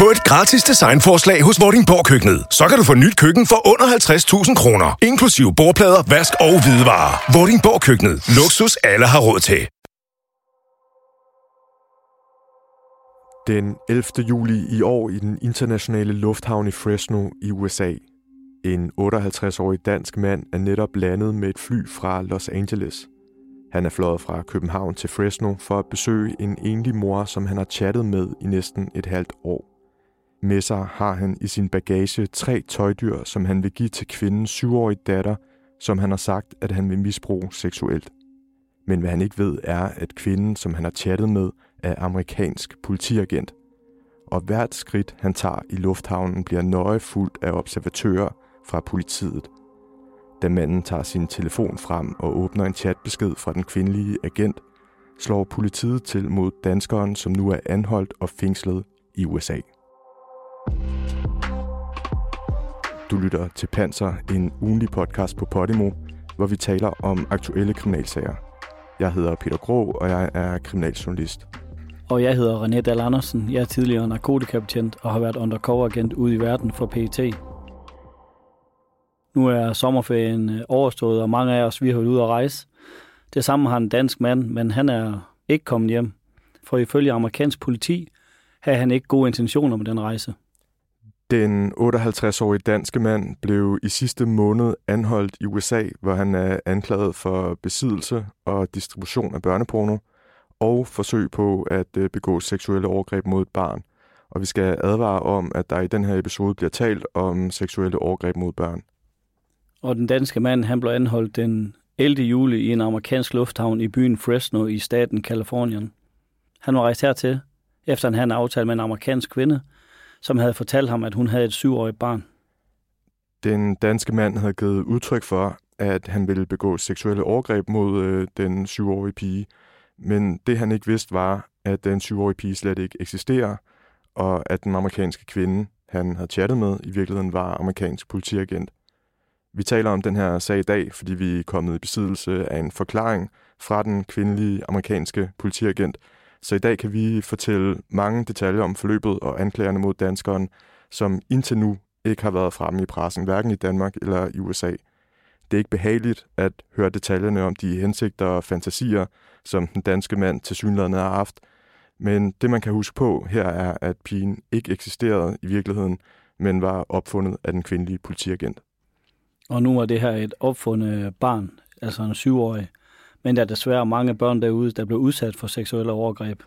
Få et gratis designforslag hos Vordingborg Køkkenet. Så kan du få nyt køkken for under 50.000 kroner. Inklusiv bordplader, vask og hvidevarer. Vordingborg Køkkenet. Luksus alle har råd til. Den 11. juli i år i den internationale lufthavn i Fresno i USA. En 58-årig dansk mand er netop landet med et fly fra Los Angeles. Han er fløjet fra København til Fresno for at besøge en enlig mor, som han har chattet med i næsten et halvt år. Med sig har han i sin bagage tre tøjdyr, som han vil give til kvindens syvårige datter, som han har sagt, at han vil misbruge seksuelt. Men hvad han ikke ved er, at kvinden, som han har chattet med, er amerikansk politiagent. Og hvert skridt, han tager i lufthavnen, bliver nøje fuldt af observatører fra politiet. Da manden tager sin telefon frem og åbner en chatbesked fra den kvindelige agent, slår politiet til mod danskeren, som nu er anholdt og fængslet i USA. Du lytter til Panser, en ugenlig podcast på Podimo, hvor vi taler om aktuelle kriminalsager. Jeg hedder Peter Grå, og jeg er kriminaljournalist. Og jeg hedder René Dahl Andersen. Jeg er tidligere narkotikabetjent og har været undercover-agent ude i verden for PET. Nu er sommerferien øh, overstået, og mange af os vi har været ude at rejse. Det samme har en dansk mand, men han er ikke kommet hjem. For ifølge amerikansk politi havde han ikke gode intentioner med den rejse. Den 58-årige danske mand blev i sidste måned anholdt i USA, hvor han er anklaget for besiddelse og distribution af børneporno og forsøg på at øh, begå seksuelle overgreb mod et barn. Og vi skal advare om, at der i den her episode bliver talt om seksuelle overgreb mod børn. Og den danske mand han blev anholdt den 11. juli i en amerikansk lufthavn i byen Fresno i staten Kalifornien. Han var rejst hertil, efter han havde en aftale med en amerikansk kvinde, som havde fortalt ham, at hun havde et syvårigt barn. Den danske mand havde givet udtryk for, at han ville begå seksuelle overgreb mod øh, den syvårige pige. Men det han ikke vidste var, at den syvårige pige slet ikke eksisterer, og at den amerikanske kvinde, han havde chattet med, i virkeligheden var amerikansk politiagent. Vi taler om den her sag i dag, fordi vi er kommet i besiddelse af en forklaring fra den kvindelige amerikanske politiagent. Så i dag kan vi fortælle mange detaljer om forløbet og anklagerne mod danskeren, som indtil nu ikke har været fremme i pressen, hverken i Danmark eller i USA. Det er ikke behageligt at høre detaljerne om de hensigter og fantasier, som den danske mand til synligheden har haft. Men det, man kan huske på her, er, at pigen ikke eksisterede i virkeligheden, men var opfundet af den kvindelige politiagent. Og nu er det her et opfundet barn, altså en syvårig. Men der er desværre mange børn derude, der bliver udsat for seksuelle overgreb.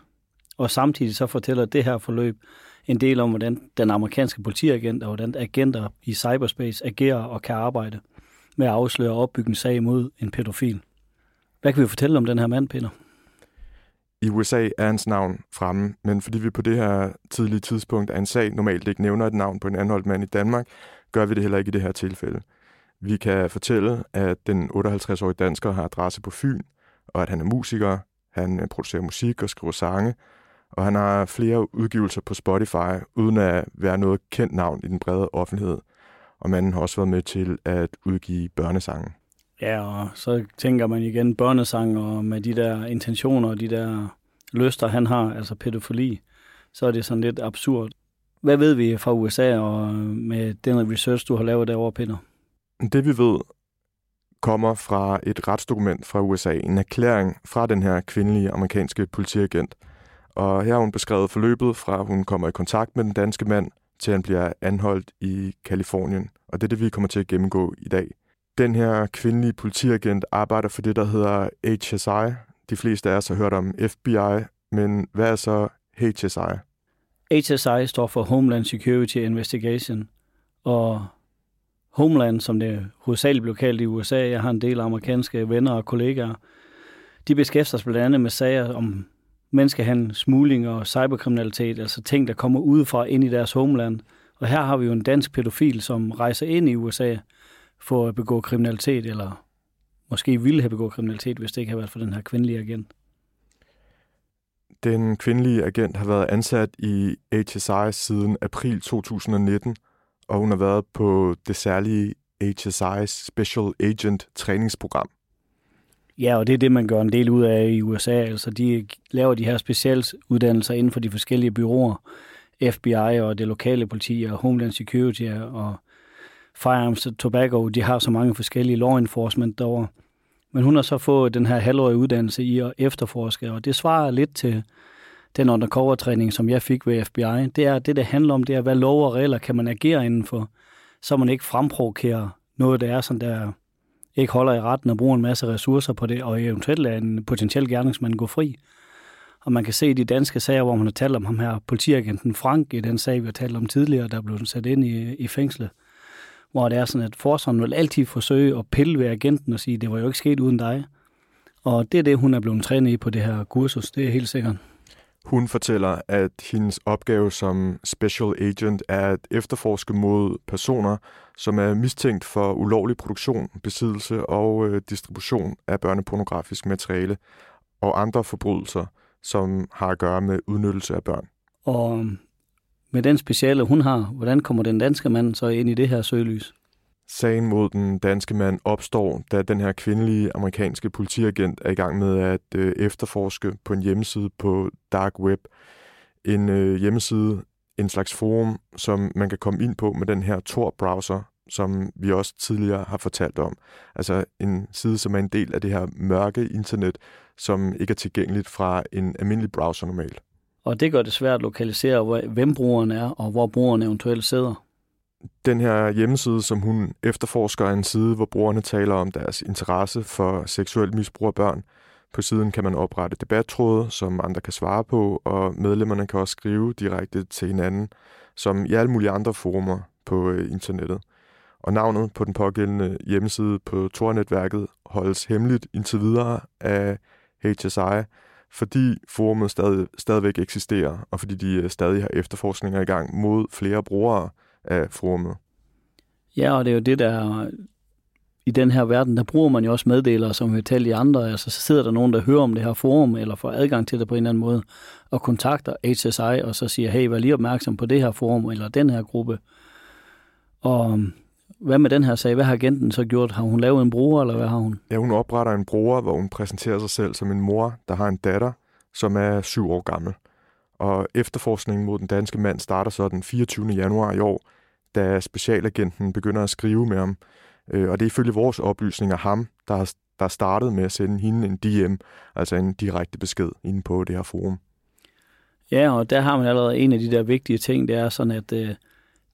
Og samtidig så fortæller det her forløb en del om, hvordan den amerikanske politiagent og hvordan agenter i cyberspace agerer og kan arbejde med at afsløre og opbygge en sag mod en pædofil. Hvad kan vi fortælle om den her mand, Peter? I USA er hans navn fremme, men fordi vi på det her tidlige tidspunkt af en sag normalt ikke nævner et navn på en anholdt mand i Danmark, gør vi det heller ikke i det her tilfælde. Vi kan fortælle, at den 58-årige dansker har adresse på Fyn, og at han er musiker, han øh, producerer musik og skriver sange, og han har flere udgivelser på Spotify, uden at være noget kendt navn i den brede offentlighed. Og manden har også været med til at udgive børnesange. Ja, og så tænker man igen børnesang, og med de der intentioner og de der lyster, han har, altså pædofili, så er det sådan lidt absurd. Hvad ved vi fra USA og øh, med den research, du har lavet derovre, Peter? Det vi ved kommer fra et retsdokument fra USA, en erklæring fra den her kvindelige amerikanske politiagent. Og her har hun beskrevet forløbet fra, hun kommer i kontakt med den danske mand, til han bliver anholdt i Kalifornien. Og det er det, vi kommer til at gennemgå i dag. Den her kvindelige politiagent arbejder for det, der hedder HSI. De fleste af os har hørt om FBI, men hvad er så HSI? HSI står for Homeland Security Investigation, og Homeland, som det hovedsageligt blev kaldt i USA, jeg har en del amerikanske venner og kollegaer, de beskæftiger sig blandt andet med sager om menneskehandel, smugling og cyberkriminalitet, altså ting, der kommer udefra ind i deres homeland. Og her har vi jo en dansk pædofil, som rejser ind i USA for at begå kriminalitet, eller måske ville have begået kriminalitet, hvis det ikke havde været for den her kvindelige agent. Den kvindelige agent har været ansat i HSI siden april 2019, og hun har været på det særlige HSI Special Agent træningsprogram. Ja, og det er det, man gør en del ud af i USA. Altså, de laver de her specialuddannelser inden for de forskellige byråer. FBI og det lokale politi og Homeland Security og Firearms Tobacco, de har så mange forskellige law enforcement derovre. Men hun har så fået den her halvårige uddannelse i at efterforske, og det svarer lidt til den undercover-træning, som jeg fik ved FBI. Det er det, det handler om, det er, hvad lov og regler kan man agere indenfor, så man ikke fremprovokerer noget, der er sådan der ikke holder i retten og bruger en masse ressourcer på det, og eventuelt lader en potentiel gerningsmand gå fri. Og man kan se i de danske sager, hvor man har talt om ham her, politiagenten Frank, i den sag, vi har talt om tidligere, der blev sat ind i, i fængslet, hvor det er sådan, at forsvaren vil altid forsøge at pille ved agenten og sige, det var jo ikke sket uden dig. Og det er det, hun er blevet trænet i på det her kursus, det er helt sikkert. Hun fortæller, at hendes opgave som special agent er at efterforske mod personer, som er mistænkt for ulovlig produktion, besiddelse og øh, distribution af børnepornografisk materiale og andre forbrydelser, som har at gøre med udnyttelse af børn. Og øh, med den speciale, hun har, hvordan kommer den danske mand så ind i det her søgelys? Sagen mod den danske mand opstår, da den her kvindelige amerikanske politiagent er i gang med at øh, efterforske på en hjemmeside på Dark Web. En øh, hjemmeside, en slags forum, som man kan komme ind på med den her Tor-browser, som vi også tidligere har fortalt om. Altså en side, som er en del af det her mørke internet, som ikke er tilgængeligt fra en almindelig browser normalt. Og det gør det svært at lokalisere, hvem brugeren er, og hvor brugeren eventuelt sidder. Den her hjemmeside, som hun efterforsker, er en side, hvor brugerne taler om deres interesse for seksuel misbrug af børn. På siden kan man oprette debattråde, som andre kan svare på, og medlemmerne kan også skrive direkte til hinanden, som i alle mulige andre forumer på øh, internettet. Og navnet på den pågældende hjemmeside på Tor-netværket holdes hemmeligt indtil videre af HSI, fordi forumet stadig, stadigvæk eksisterer, og fordi de øh, stadig har efterforskninger i gang mod flere brugere af forumet. Ja, og det er jo det, der i den her verden, der bruger man jo også meddelere, som vi talt i andre. Altså, så sidder der nogen, der hører om det her forum, eller får adgang til det på en eller anden måde, og kontakter HSI, og så siger, hey, vær lige opmærksom på det her forum, eller den her gruppe. Og hvad med den her sag? Hvad har agenten så gjort? Har hun lavet en bruger, eller hvad har hun? Ja, hun opretter en bruger, hvor hun præsenterer sig selv som en mor, der har en datter, som er syv år gammel. Og efterforskningen mod den danske mand starter så den 24. januar i år, da specialagenten begynder at skrive med ham. Øh, og det er ifølge vores oplysninger ham, der har, der startet med at sende hende en DM, altså en direkte besked inde på det her forum. Ja, og der har man allerede en af de der vigtige ting, det er sådan, at øh,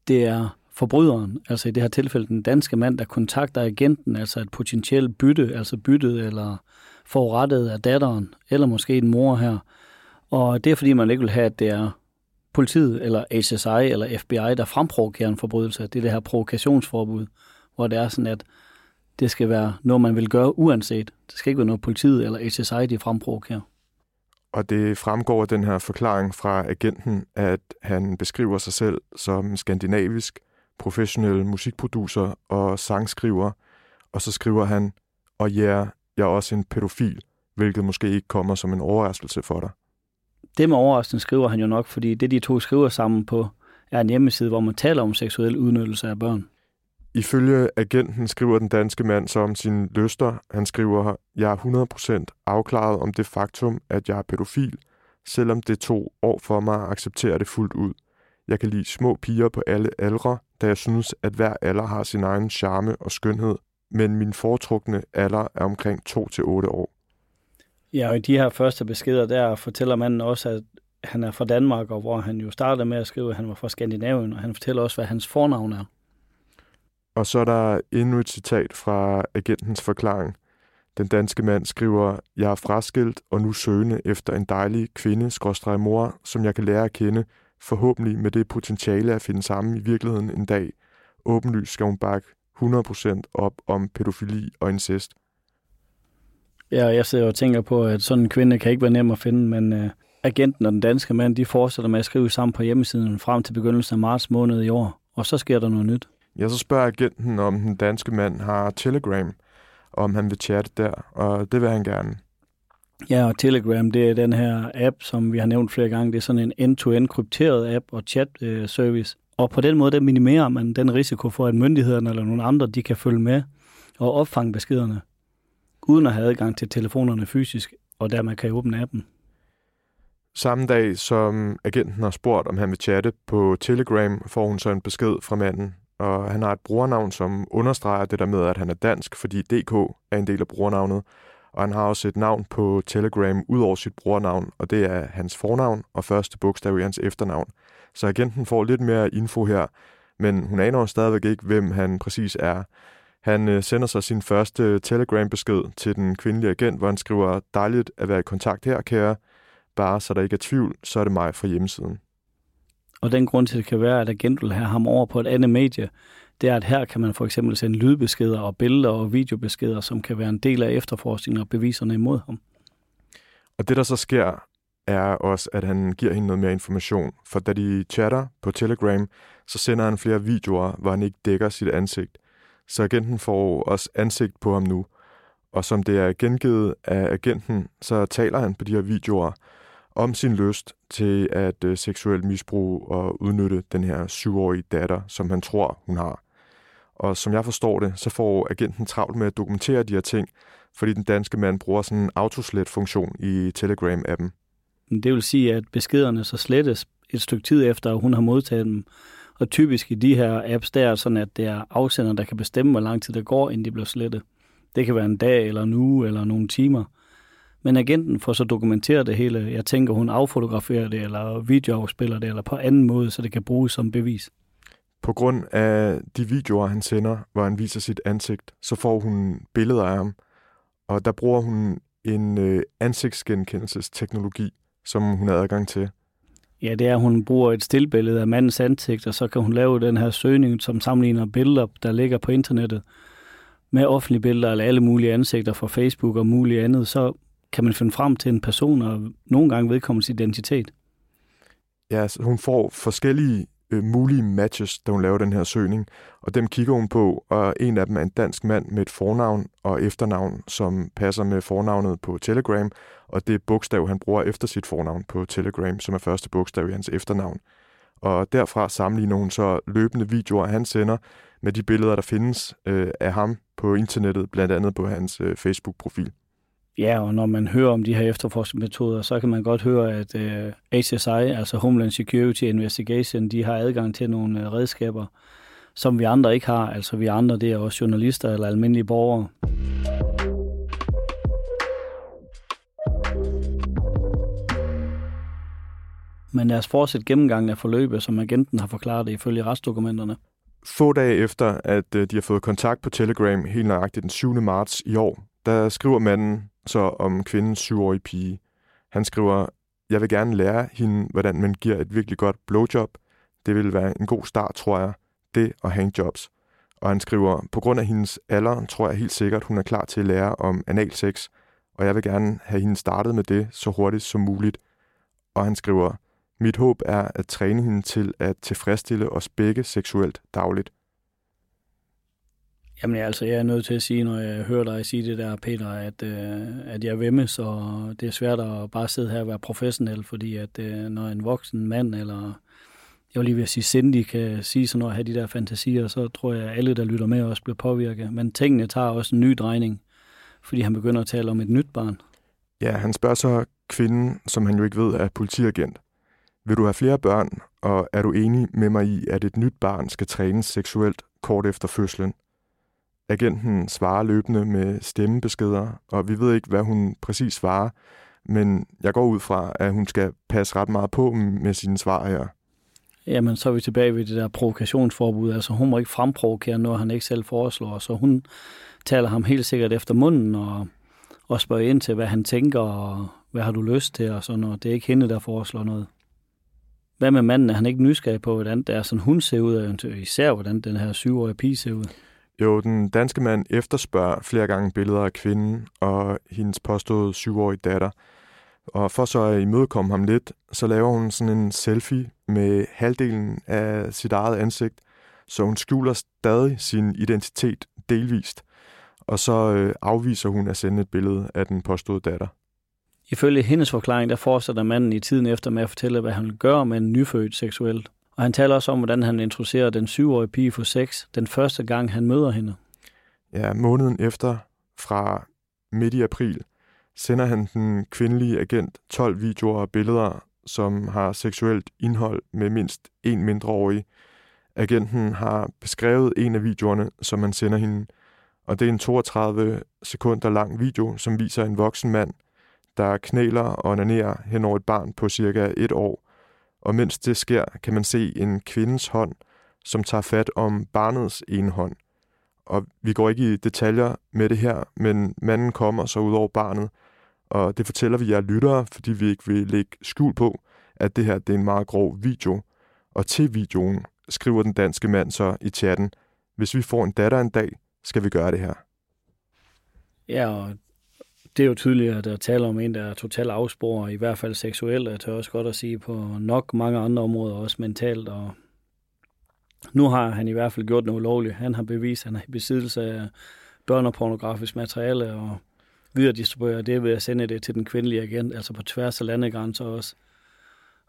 det er forbryderen, altså i det her tilfælde den danske mand, der kontakter agenten, altså et potentielt bytte, altså byttet eller forurettet af datteren, eller måske en mor her. Og det er fordi, man ikke vil have, at det er politiet, eller HSI, eller FBI, der fremprovokerer en forbrydelse. Det er det her provokationsforbud, hvor det er sådan, at det skal være noget, man vil gøre uanset. Det skal ikke være noget politiet eller HSI, de fremprovokerer. Og det fremgår af den her forklaring fra agenten, at han beskriver sig selv som skandinavisk, professionel musikproducer og sangskriver, og så skriver han, og ja, yeah, jeg er også en pædofil, hvilket måske ikke kommer som en overraskelse for dig. Det med overraskende skriver han jo nok, fordi det de to skriver sammen på, er en hjemmeside, hvor man taler om seksuel udnyttelse af børn. Ifølge agenten skriver den danske mand så om sine lyster. Han skriver, jeg er 100% afklaret om det faktum, at jeg er pædofil, selvom det tog år for mig at acceptere det fuldt ud. Jeg kan lide små piger på alle aldre, da jeg synes, at hver alder har sin egen charme og skønhed, men min foretrukne alder er omkring 2-8 år. Ja, og i de her første beskeder, der fortæller manden også, at han er fra Danmark, og hvor han jo startede med at skrive, at han var fra Skandinavien, og han fortæller også, hvad hans fornavn er. Og så er der endnu et citat fra agentens forklaring. Den danske mand skriver, jeg er fraskilt og nu søgende efter en dejlig kvinde, mor, som jeg kan lære at kende, forhåbentlig med det potentiale at finde sammen i virkeligheden en dag. Åbenlyst skal hun bakke 100% op om pædofili og incest. Ja, jeg sidder og tænker på, at sådan en kvinde kan ikke være nem at finde, men uh, agenten og den danske mand, de fortsætter med at skrive sammen på hjemmesiden frem til begyndelsen af marts måned i år, og så sker der noget nyt. Ja, så spørger agenten, om den danske mand har Telegram, om han vil chatte der, og det vil han gerne. Ja, og Telegram, det er den her app, som vi har nævnt flere gange. Det er sådan en end-to-end krypteret app og chat-service. Og på den måde, der minimerer man den risiko for, at myndighederne eller nogle andre, de kan følge med og opfange beskederne, uden at have adgang til telefonerne fysisk, og dermed kan åbne appen. Samme dag, som agenten har spurgt, om han vil chatte på Telegram, får hun så en besked fra manden. Og han har et brugernavn, som understreger det der med, at han er dansk, fordi DK er en del af brugernavnet. Og han har også et navn på Telegram ud over sit brugernavn, og det er hans fornavn og første bogstav i hans efternavn. Så agenten får lidt mere info her, men hun aner jo stadigvæk ikke, hvem han præcis er. Han øh, sender sig sin første Telegram-besked til den kvindelige agent, hvor han skriver, dejligt at være i kontakt her, kære. Bare så der ikke er tvivl, så er det mig fra hjemmesiden. Og den grund til, at det kan være, at agent vil have ham over på et andet medie, det er, at her kan man for eksempel sende lydbeskeder og billeder og videobeskeder, som kan være en del af efterforskningen og beviserne imod ham. Og det, der så sker, er også, at han giver hende noget mere information. For da de chatter på Telegram, så sender han flere videoer, hvor han ikke dækker sit ansigt. Så agenten får også ansigt på ham nu. Og som det er gengivet af agenten, så taler han på de her videoer om sin lyst til at øh, seksuelt misbruge og udnytte den her syvårige datter, som han tror, hun har. Og som jeg forstår det, så får agenten travlt med at dokumentere de her ting, fordi den danske mand bruger sådan en autoslet-funktion i Telegram-appen. Det vil sige, at beskederne så slettes et stykke tid efter, at hun har modtaget dem. Og typisk i de her apps, der er sådan, at det er afsender, der kan bestemme, hvor lang tid der går, inden de bliver slettet. Det kan være en dag, eller en uge, eller nogle timer. Men agenten får så dokumenteret det hele. Jeg tænker, hun affotograferer det, eller videoafspiller det, eller på anden måde, så det kan bruges som bevis. På grund af de videoer, han sender, hvor han viser sit ansigt, så får hun billeder af ham. Og der bruger hun en øh, ansigtsgenkendelsesteknologi, som hun har adgang til. Ja, det er, at hun bruger et stillbillede af mandens ansigt, og så kan hun lave den her søgning, som sammenligner billeder, der ligger på internettet, med offentlige billeder eller alle mulige ansigter fra Facebook og muligt andet, så kan man finde frem til en person og nogle gange vedkommendes identitet. Ja, så hun får forskellige øh, mulige matches, da hun laver den her søgning, og dem kigger hun på, og en af dem er en dansk mand med et fornavn og efternavn, som passer med fornavnet på Telegram, og det bogstav, han bruger efter sit fornavn på Telegram, som er første bogstav i hans efternavn. Og derfra sammenligner hun så løbende videoer, han sender med de billeder, der findes øh, af ham på internettet, blandt andet på hans øh, Facebook-profil. Ja, og når man hører om de her efterforskningsmetoder, så kan man godt høre, at øh, HSI, altså Homeland Security Investigation, de har adgang til nogle øh, redskaber, som vi andre ikke har. Altså vi andre, det er også journalister eller almindelige borgere. Men lad os fortsætte gennemgangen af forløbet, som agenten har forklaret det ifølge retsdokumenterne. Få dage efter, at øh, de har fået kontakt på Telegram helt nøjagtigt den 7. marts i år, der skriver manden så om kvindens syvårige pige. Han skriver, jeg vil gerne lære hende, hvordan man giver et virkelig godt blowjob. Det vil være en god start, tror jeg, det og hangjobs. Og han skriver, på grund af hendes alder, tror jeg helt sikkert, hun er klar til at lære om analsex, og jeg vil gerne have hende startet med det så hurtigt som muligt. Og han skriver, mit håb er at træne hende til at tilfredsstille os begge seksuelt dagligt. Jamen altså, jeg er nødt til at sige, når jeg hører dig sige det der, Peter, at, øh, at jeg vemmes, og det er svært at bare sidde her og være professionel, fordi at øh, når en voksen mand, eller jeg vil lige at sige Cindy, kan sige sådan noget, have de der fantasier, så tror jeg, at alle, der lytter med, også bliver påvirket. Men tingene tager også en ny drejning, fordi han begynder at tale om et nyt barn. Ja, han spørger så kvinden, som han jo ikke ved er politiagent. Vil du have flere børn, og er du enig med mig i, at et nyt barn skal trænes seksuelt kort efter fødslen? Agenten svarer løbende med stemmebeskeder, og vi ved ikke, hvad hun præcis svarer, men jeg går ud fra, at hun skal passe ret meget på med sine svar her. Jamen, så er vi tilbage ved det der provokationsforbud. Altså, hun må ikke fremprovokere noget, han ikke selv foreslår. Så hun taler ham helt sikkert efter munden og, og spørger ind til, hvad han tænker, og hvad har du lyst til, og sådan noget. Det er ikke hende, der foreslår noget. Hvad med manden? Er han ikke nysgerrig på, hvordan det er, sådan hun ser ud, og især hvordan den her syvårige pige ser ud? Jo, den danske mand efterspørger flere gange billeder af kvinden og hendes påståede syvårige datter. Og for så at imødekomme ham lidt, så laver hun sådan en selfie med halvdelen af sit eget ansigt, så hun skjuler stadig sin identitet delvist. Og så øh, afviser hun at sende et billede af den påståede datter. Ifølge hendes forklaring, der fortsætter manden i tiden efter med at fortælle, hvad han gør med en nyfødt seksuelt. Og han taler også om, hvordan han introducerer den syvårige pige for sex den første gang, han møder hende. Ja, måneden efter, fra midt i april, sender han den kvindelige agent 12 videoer og billeder som har seksuelt indhold med mindst en mindreårig. Agenten har beskrevet en af videoerne, som man sender hende, og det er en 32 sekunder lang video, som viser en voksen mand, der knæler og onanerer hen over et barn på cirka et år. Og mens det sker, kan man se en kvindes hånd, som tager fat om barnets ene hånd. Og vi går ikke i detaljer med det her, men manden kommer så ud over barnet, og det fortæller vi jer lyttere, fordi vi ikke vil lægge skjul på, at det her det er en meget grov video. Og til videoen skriver den danske mand så i chatten, hvis vi får en datter en dag, skal vi gøre det her. Ja, og det er jo tydeligt, at der taler om en, der er totalt afsporet, i hvert fald seksuelt, og jeg tør også godt at sige på nok mange andre områder, også mentalt. Og nu har han i hvert fald gjort noget ulovligt. Han har bevist, at han er i besiddelse af børnepornografisk materiale, og videre distribuerer det ved at sende det til den kvindelige agent, altså på tværs af landegrænser også.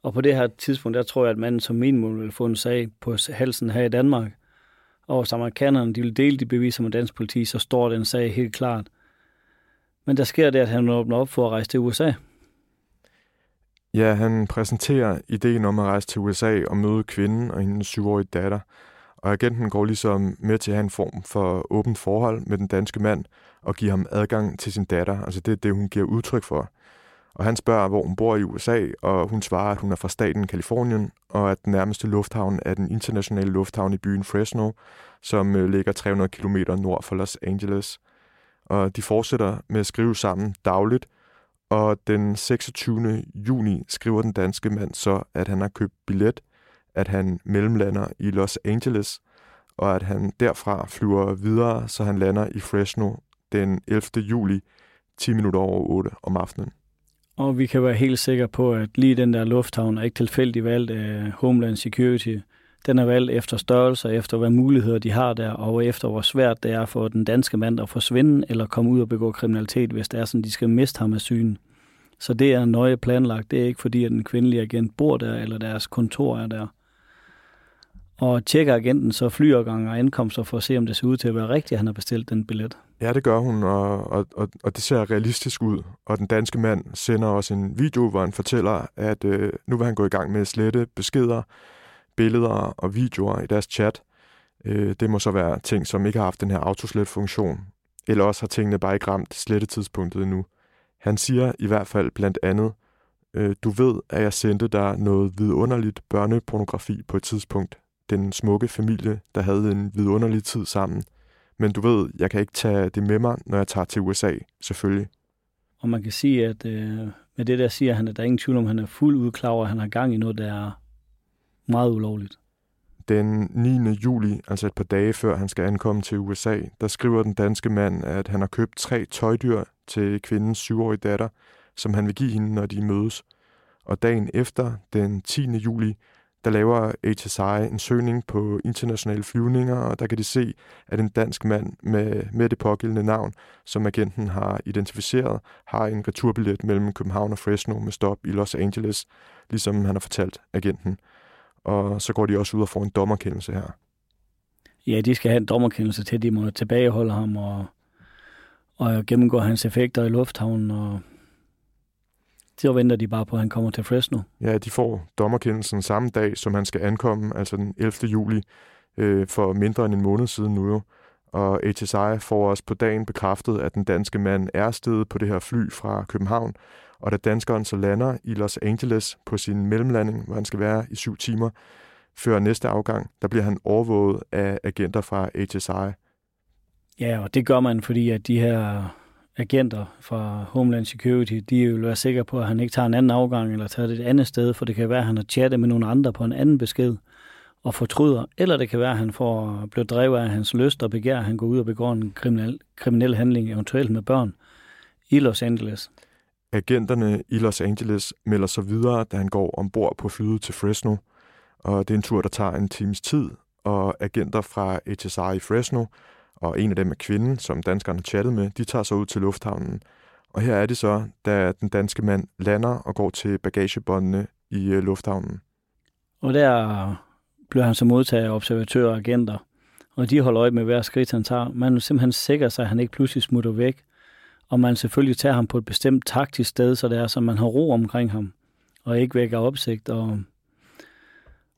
Og på det her tidspunkt, der tror jeg, at manden som minimum vil få en sag på halsen her i Danmark. Og hvis amerikanerne de vil dele de beviser med dansk politi, så står den sag helt klart. Men der sker det, at han åbner op for at rejse til USA. Ja, han præsenterer ideen om at rejse til USA og møde kvinden og hendes syvårige datter. Og agenten går ligesom med til at have en form for åbent forhold med den danske mand og giver ham adgang til sin datter. Altså det er det, hun giver udtryk for. Og han spørger, hvor hun bor i USA, og hun svarer, at hun er fra staten Kalifornien, og at den nærmeste lufthavn er den internationale lufthavn i byen Fresno, som øh, ligger 300 km nord for Los Angeles. Og de fortsætter med at skrive sammen dagligt, og den 26. juni skriver den danske mand så, at han har købt billet, at han mellemlander i Los Angeles, og at han derfra flyver videre, så han lander i Fresno den 11. juli, 10 minutter over 8 om aftenen. Og vi kan være helt sikre på, at lige den der lufthavn er ikke tilfældigt valgt af Homeland Security. Den er valgt efter størrelse, efter hvad muligheder de har der, og efter hvor svært det er for den danske mand at forsvinde eller komme ud og begå kriminalitet, hvis det er sådan, de skal miste ham af synen. Så det er nøje planlagt. Det er ikke fordi, at den kvindelige agent bor der, eller deres kontor er der. Og tjekker agenten så flyafgang og ankomster for at se, om det ser ud til at være rigtigt, at han har bestilt den billet. Ja, det gør hun, og, og, og, og det ser realistisk ud. Og den danske mand sender også en video, hvor han fortæller, at øh, nu vil han gå i gang med at slette beskeder, billeder og videoer i deres chat. Øh, det må så være ting, som ikke har haft den her autoslet-funktion. Eller også har tingene bare ikke ramt slettetidspunktet endnu. Han siger i hvert fald blandt andet, øh, du ved, at jeg sendte dig noget vidunderligt børnepornografi på et tidspunkt. Den smukke familie, der havde en vidunderlig tid sammen – men du ved, jeg kan ikke tage det med mig, når jeg tager til USA, selvfølgelig. Og man kan sige, at øh, med det der siger han, at der er ingen tvivl om, at han er fuld udklar over, at han har gang i noget, der er meget ulovligt. Den 9. juli, altså et par dage før han skal ankomme til USA, der skriver den danske mand, at han har købt tre tøjdyr til kvindens syvårige datter, som han vil give hende, når de mødes. Og dagen efter, den 10. juli, der laver HSI en søgning på internationale flyvninger, og der kan de se, at en dansk mand med, med det pågældende navn, som agenten har identificeret, har en returbillet mellem København og Fresno med stop i Los Angeles, ligesom han har fortalt agenten. Og så går de også ud og får en dommerkendelse her. Ja, de skal have en dommerkendelse til, de må tilbageholde ham og, og gennemgå hans effekter i lufthavnen og så venter de bare på, at han kommer til Fresno. Ja, de får dommerkendelsen samme dag, som han skal ankomme, altså den 11. juli, øh, for mindre end en måned siden nu jo. Og HSI får også på dagen bekræftet, at den danske mand er stedet på det her fly fra København, og da danskeren så lander i Los Angeles på sin mellemlanding, hvor han skal være i syv timer, før næste afgang, der bliver han overvåget af agenter fra HSI. Ja, og det gør man, fordi at de her agenter fra Homeland Security, de vil være sikre på, at han ikke tager en anden afgang eller tager det et andet sted, for det kan være, at han har chattet med nogle andre på en anden besked og fortryder, eller det kan være, at han får blevet drevet af hans lyst og begær, han går ud og begår en kriminel, kriminel handling, eventuelt med børn, i Los Angeles. Agenterne i Los Angeles melder sig videre, da han går ombord på flyet til Fresno, og det er en tur, der tager en times tid, og agenter fra HSI i Fresno og en af dem er kvinden, som danskerne har chattet med, de tager sig ud til lufthavnen. Og her er det så, da den danske mand lander og går til bagagebåndene i øh, lufthavnen. Og der bliver han så modtaget af observatører og agenter, og de holder øje med hver skridt, han tager. Man vil simpelthen sikre sig, at han ikke pludselig smutter væk, og man selvfølgelig tager ham på et bestemt taktisk sted, så det er, så man har ro omkring ham. og ikke vækker opsigt, og,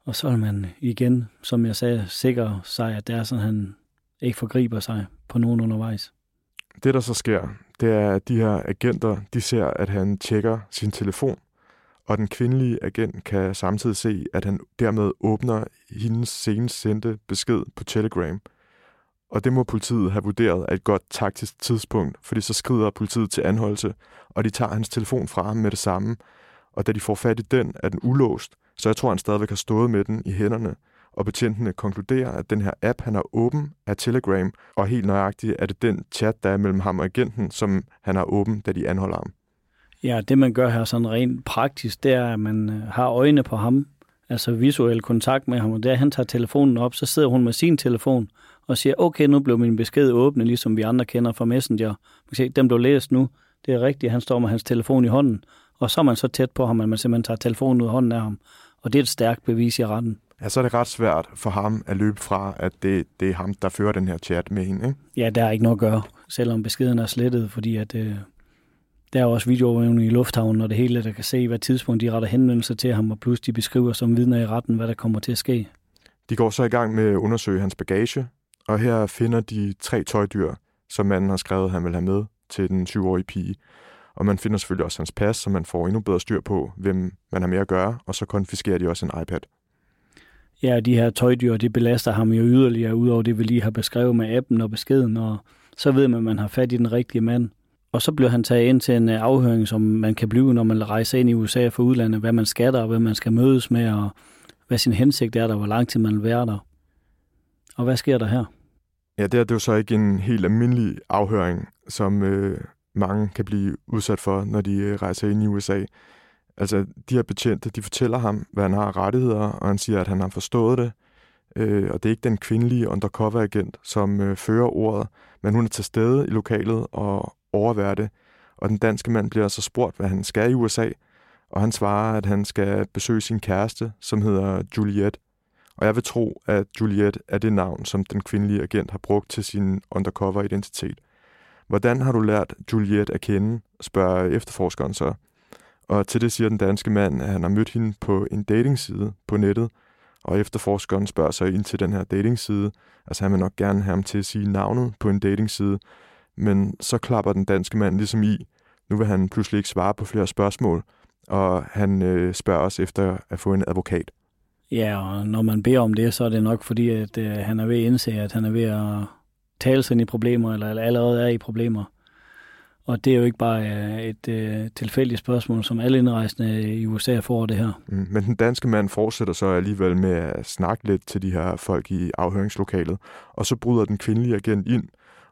og så er man igen, som jeg sagde, sikker sig, at det er sådan, at han ikke forgriber sig på nogen undervejs. Det, der så sker, det er, at de her agenter, de ser, at han tjekker sin telefon, og den kvindelige agent kan samtidig se, at han dermed åbner hendes senest sendte besked på Telegram. Og det må politiet have vurderet er et godt taktisk tidspunkt, fordi så skrider politiet til anholdelse, og de tager hans telefon fra ham med det samme. Og da de får fat i den, er den ulåst, så jeg tror, han stadigvæk har stået med den i hænderne. Og betjentene konkluderer, at den her app, han har åben, er Telegram, og helt nøjagtigt er det den chat, der er mellem ham og agenten, som han har åben, da de anholder ham. Ja, det man gør her sådan rent praktisk, det er, at man øh, har øjne på ham, altså visuel kontakt med ham, og er, han tager telefonen op, så sidder hun med sin telefon og siger, okay, nu blev min besked åbnet, ligesom vi andre kender fra Messenger. Man kan se, den blev læst nu, det er rigtigt, han står med hans telefon i hånden, og så er man så tæt på ham, at man simpelthen tager telefonen ud af hånden af ham. Og det er et stærkt bevis i retten. Ja, så er det ret svært for ham at løbe fra, at det, det er ham, der fører den her chat med hende, ikke? Ja, der er ikke noget at gøre, selvom beskeden er slettet, fordi at, øh, der er også videoovervågning i lufthavnen, og det hele, der kan se, hvad tidspunkt de retter henvendelse til ham, og pludselig de beskriver som vidner i retten, hvad der kommer til at ske. De går så i gang med at undersøge hans bagage, og her finder de tre tøjdyr, som manden har skrevet, han vil have med til den 7-årige pige. Og man finder selvfølgelig også hans pas, så man får endnu bedre styr på, hvem man har med at gøre, og så konfiskerer de også en iPad. Ja, de her tøjdyr, det belaster ham jo yderligere, udover det, vi lige har beskrevet med appen og beskeden, og så ved man, at man har fat i den rigtige mand. Og så bliver han taget ind til en øh, afhøring, som man kan blive, når man rejser ind i USA for udlandet, hvad man skatter, og hvad man skal mødes med, og hvad sin hensigt er der, hvor lang tid man vil være der. Og hvad sker der her? Ja, det er, det er jo så ikke en helt almindelig afhøring, som øh, mange kan blive udsat for, når de øh, rejser ind i USA. Altså, de her betjente, de fortæller ham, hvad han har rettigheder, og han siger, at han har forstået det. Øh, og det er ikke den kvindelige undercover-agent, som øh, fører ordet, men hun er til stede i lokalet og overvære det. Og den danske mand bliver så spurgt, hvad han skal i USA, og han svarer, at han skal besøge sin kæreste, som hedder Juliette. Og jeg vil tro, at Juliette er det navn, som den kvindelige agent har brugt til sin undercover-identitet. Hvordan har du lært Juliette at kende, spørger efterforskeren så. Og til det siger den danske mand, at han har mødt hende på en datingside på nettet, og efterforskeren spørger så ind til den her datingside. Altså han vil nok gerne have ham til at sige navnet på en datingside, men så klapper den danske mand ligesom i. Nu vil han pludselig ikke svare på flere spørgsmål, og han øh, spørger os efter at få en advokat. Ja, og når man beder om det, så er det nok fordi, at øh, han er ved at indse, at han er ved at tale sig ind i problemer, eller, eller allerede er i problemer. Og det er jo ikke bare øh, et øh, tilfældigt spørgsmål, som alle indrejsende i USA får det her. Mm, men den danske mand fortsætter så alligevel med at snakke lidt til de her folk i afhøringslokalet, og så bryder den kvindelige agent ind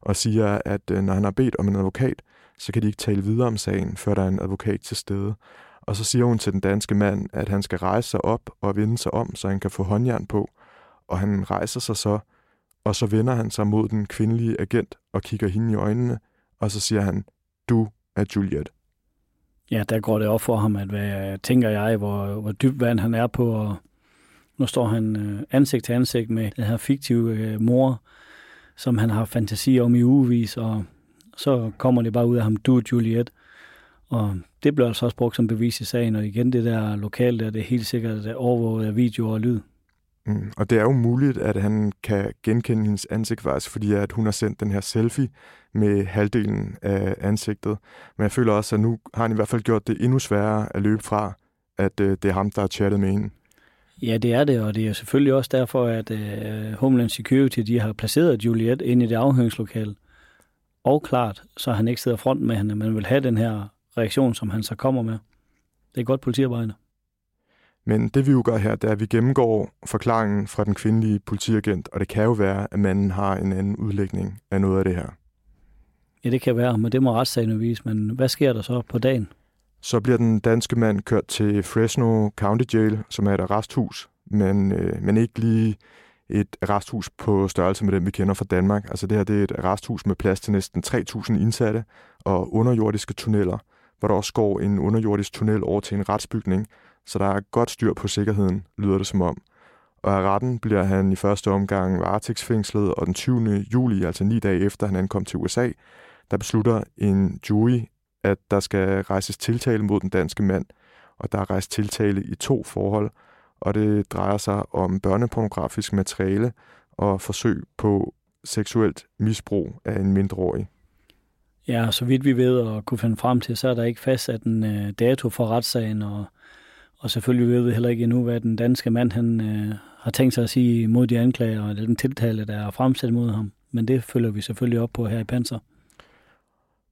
og siger, at øh, når han har bedt om en advokat, så kan de ikke tale videre om sagen, før der er en advokat til stede. Og så siger hun til den danske mand, at han skal rejse sig op og vende sig om, så han kan få håndjern på. Og han rejser sig så, og så vender han sig mod den kvindelige agent og kigger hende i øjnene, og så siger han, du er Juliet. Ja, der går det op for ham, at hvad tænker jeg, hvor, hvor dybt vand han er på, og nu står han øh, ansigt til ansigt med den her fiktive øh, mor, som han har fantasi om i ugevis, og så kommer det bare ud af ham, du Juliet. Og det blev altså også brugt som bevis i sagen, og igen det der lokale der, det er helt sikkert er overvåget af video og lyd. Mm, og det er jo muligt, at han kan genkende hendes ansigt faktisk, fordi at hun har sendt den her selfie med halvdelen af ansigtet. Men jeg føler også, at nu har han i hvert fald gjort det endnu sværere at løbe fra, at øh, det er ham, der har chattet med hende. Ja, det er det, og det er selvfølgelig også derfor, at uh, Homeland Security de har placeret Juliet ind i det afhøringslokale. Og klart, så han ikke sidder front med hende, men vil have den her reaktion, som han så kommer med. Det er godt politiarbejde. Men det vi jo gør her, det er, at vi gennemgår forklaringen fra den kvindelige politiagent, og det kan jo være, at manden har en anden udlægning af noget af det her. Ja, det kan være, men det må retssagen vise. Men hvad sker der så på dagen? Så bliver den danske mand kørt til Fresno County Jail, som er et arresthus, men, øh, men ikke lige et arresthus på størrelse med den, vi kender fra Danmark. Altså det her det er et arresthus med plads til næsten 3.000 indsatte og underjordiske tunneller, hvor der også går en underjordisk tunnel over til en retsbygning, så der er godt styr på sikkerheden, lyder det som om. Og af retten bliver han i første omgang varetægtsfængslet, og den 20. juli, altså ni dage efter han ankom til USA, der beslutter en jury at der skal rejses tiltale mod den danske mand. og der er rejst tiltale i to forhold, og det drejer sig om børnepornografisk materiale og forsøg på seksuelt misbrug af en mindreårig. Ja, så vidt vi ved og kunne finde frem til, så er der ikke fastsat en øh, dato for retssagen, og, og selvfølgelig ved vi heller ikke endnu, hvad den danske mand han, øh, har tænkt sig at sige mod de anklager, eller den tiltale, der er fremsat mod ham. Men det følger vi selvfølgelig op på her i Panser.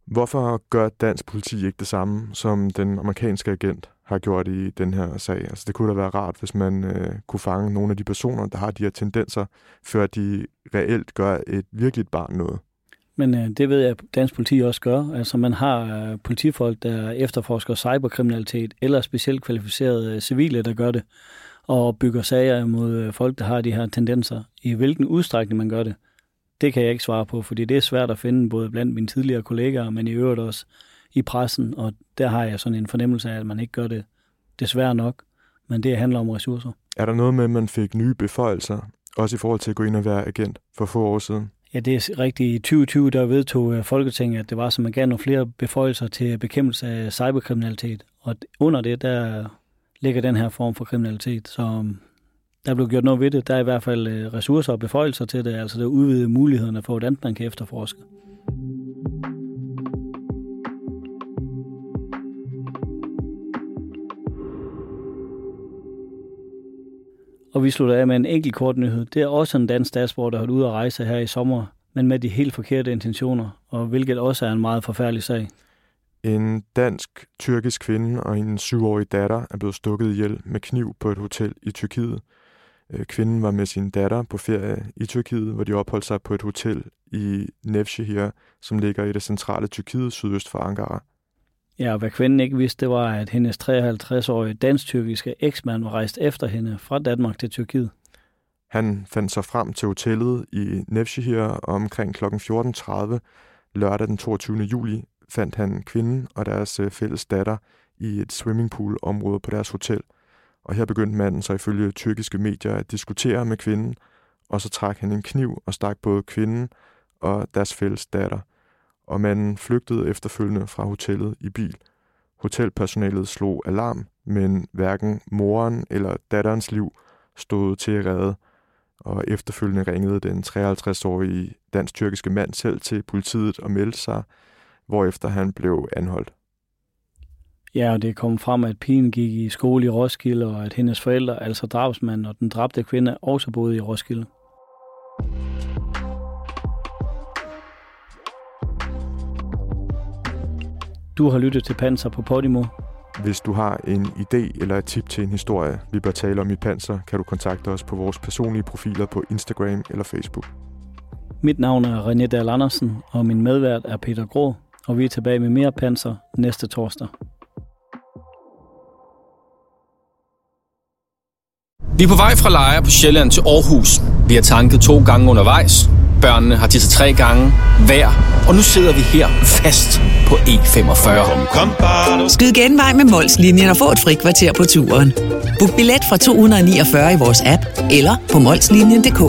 Hvorfor gør dansk politi ikke det samme, som den amerikanske agent har gjort i den her sag? Altså, det kunne da være rart, hvis man øh, kunne fange nogle af de personer, der har de her tendenser, før de reelt gør et virkeligt barn noget. Men øh, det ved jeg, at dansk politi også gør. Altså man har øh, politifolk, der efterforsker cyberkriminalitet, eller specielt kvalificerede øh, civile, der gør det, og bygger sager mod øh, folk, der har de her tendenser. I hvilken udstrækning man gør det, det kan jeg ikke svare på, fordi det er svært at finde både blandt mine tidligere kollegaer, men i øvrigt også i pressen, og der har jeg sådan en fornemmelse af, at man ikke gør det desværre nok, men det handler om ressourcer. Er der noget med, at man fik nye beføjelser, også i forhold til at gå ind og være agent for få år siden? Ja, det er rigtigt. I 2020 der vedtog øh, Folketinget, at det var, som man gav nogle flere beføjelser til bekæmpelse af cyberkriminalitet. Og under det, der ligger den her form for kriminalitet. Så um, der blev gjort noget ved det. Der er i hvert fald øh, ressourcer og beføjelser til det, altså det udvidede mulighederne for, hvordan man kan efterforske. Og vi slutter af med en enkelt kort nyhed. Det er også en dansk statsborger, der har ud at rejse her i sommer, men med de helt forkerte intentioner, og hvilket også er en meget forfærdelig sag. En dansk-tyrkisk kvinde og en syvårig datter er blevet stukket ihjel med kniv på et hotel i Tyrkiet. Øh, kvinden var med sin datter på ferie i Tyrkiet, hvor de opholdt sig på et hotel i Nevşehir, som ligger i det centrale Tyrkiet sydøst for Ankara. Ja, og hvad kvinden ikke vidste, det var, at hendes 53-årige dansk-tyrkiske eksmand var rejst efter hende fra Danmark til Tyrkiet. Han fandt sig frem til hotellet i Nevşehir omkring kl. 14.30 lørdag den 22. juli fandt han kvinden og deres øh, fælles datter i et swimmingpool-område på deres hotel. Og her begyndte manden så ifølge tyrkiske medier at diskutere med kvinden, og så trak han en kniv og stak både kvinden og deres fælles datter. Og manden flygtede efterfølgende fra hotellet i bil. Hotelpersonalet slog alarm, men hverken moren eller datterens liv stod til at redde, og efterfølgende ringede den 53-årige dansk-tyrkiske mand selv til politiet og meldte sig, hvorefter han blev anholdt. Ja, og det kom frem, at pigen gik i skole i Roskilde, og at hendes forældre, altså drabsmanden og den dræbte kvinde, også boede i Roskilde. Du har lyttet til Panser på Podimo. Hvis du har en idé eller et tip til en historie, vi bør tale om i Panser, kan du kontakte os på vores personlige profiler på Instagram eller Facebook. Mit navn er René Dahl Andersen, og min medvært er Peter Grå, og vi er tilbage med mere Panser næste torsdag. Vi er på vej fra Lejre på Sjælland til Aarhus. Vi har tanket to gange undervejs. Børnene har tisset tre gange hver. Og nu sidder vi her fast på E45. Skyd genvej med Molslinjen og få et fri kvarter på turen. Book billet fra 249 i vores app eller på molslinjen.dk.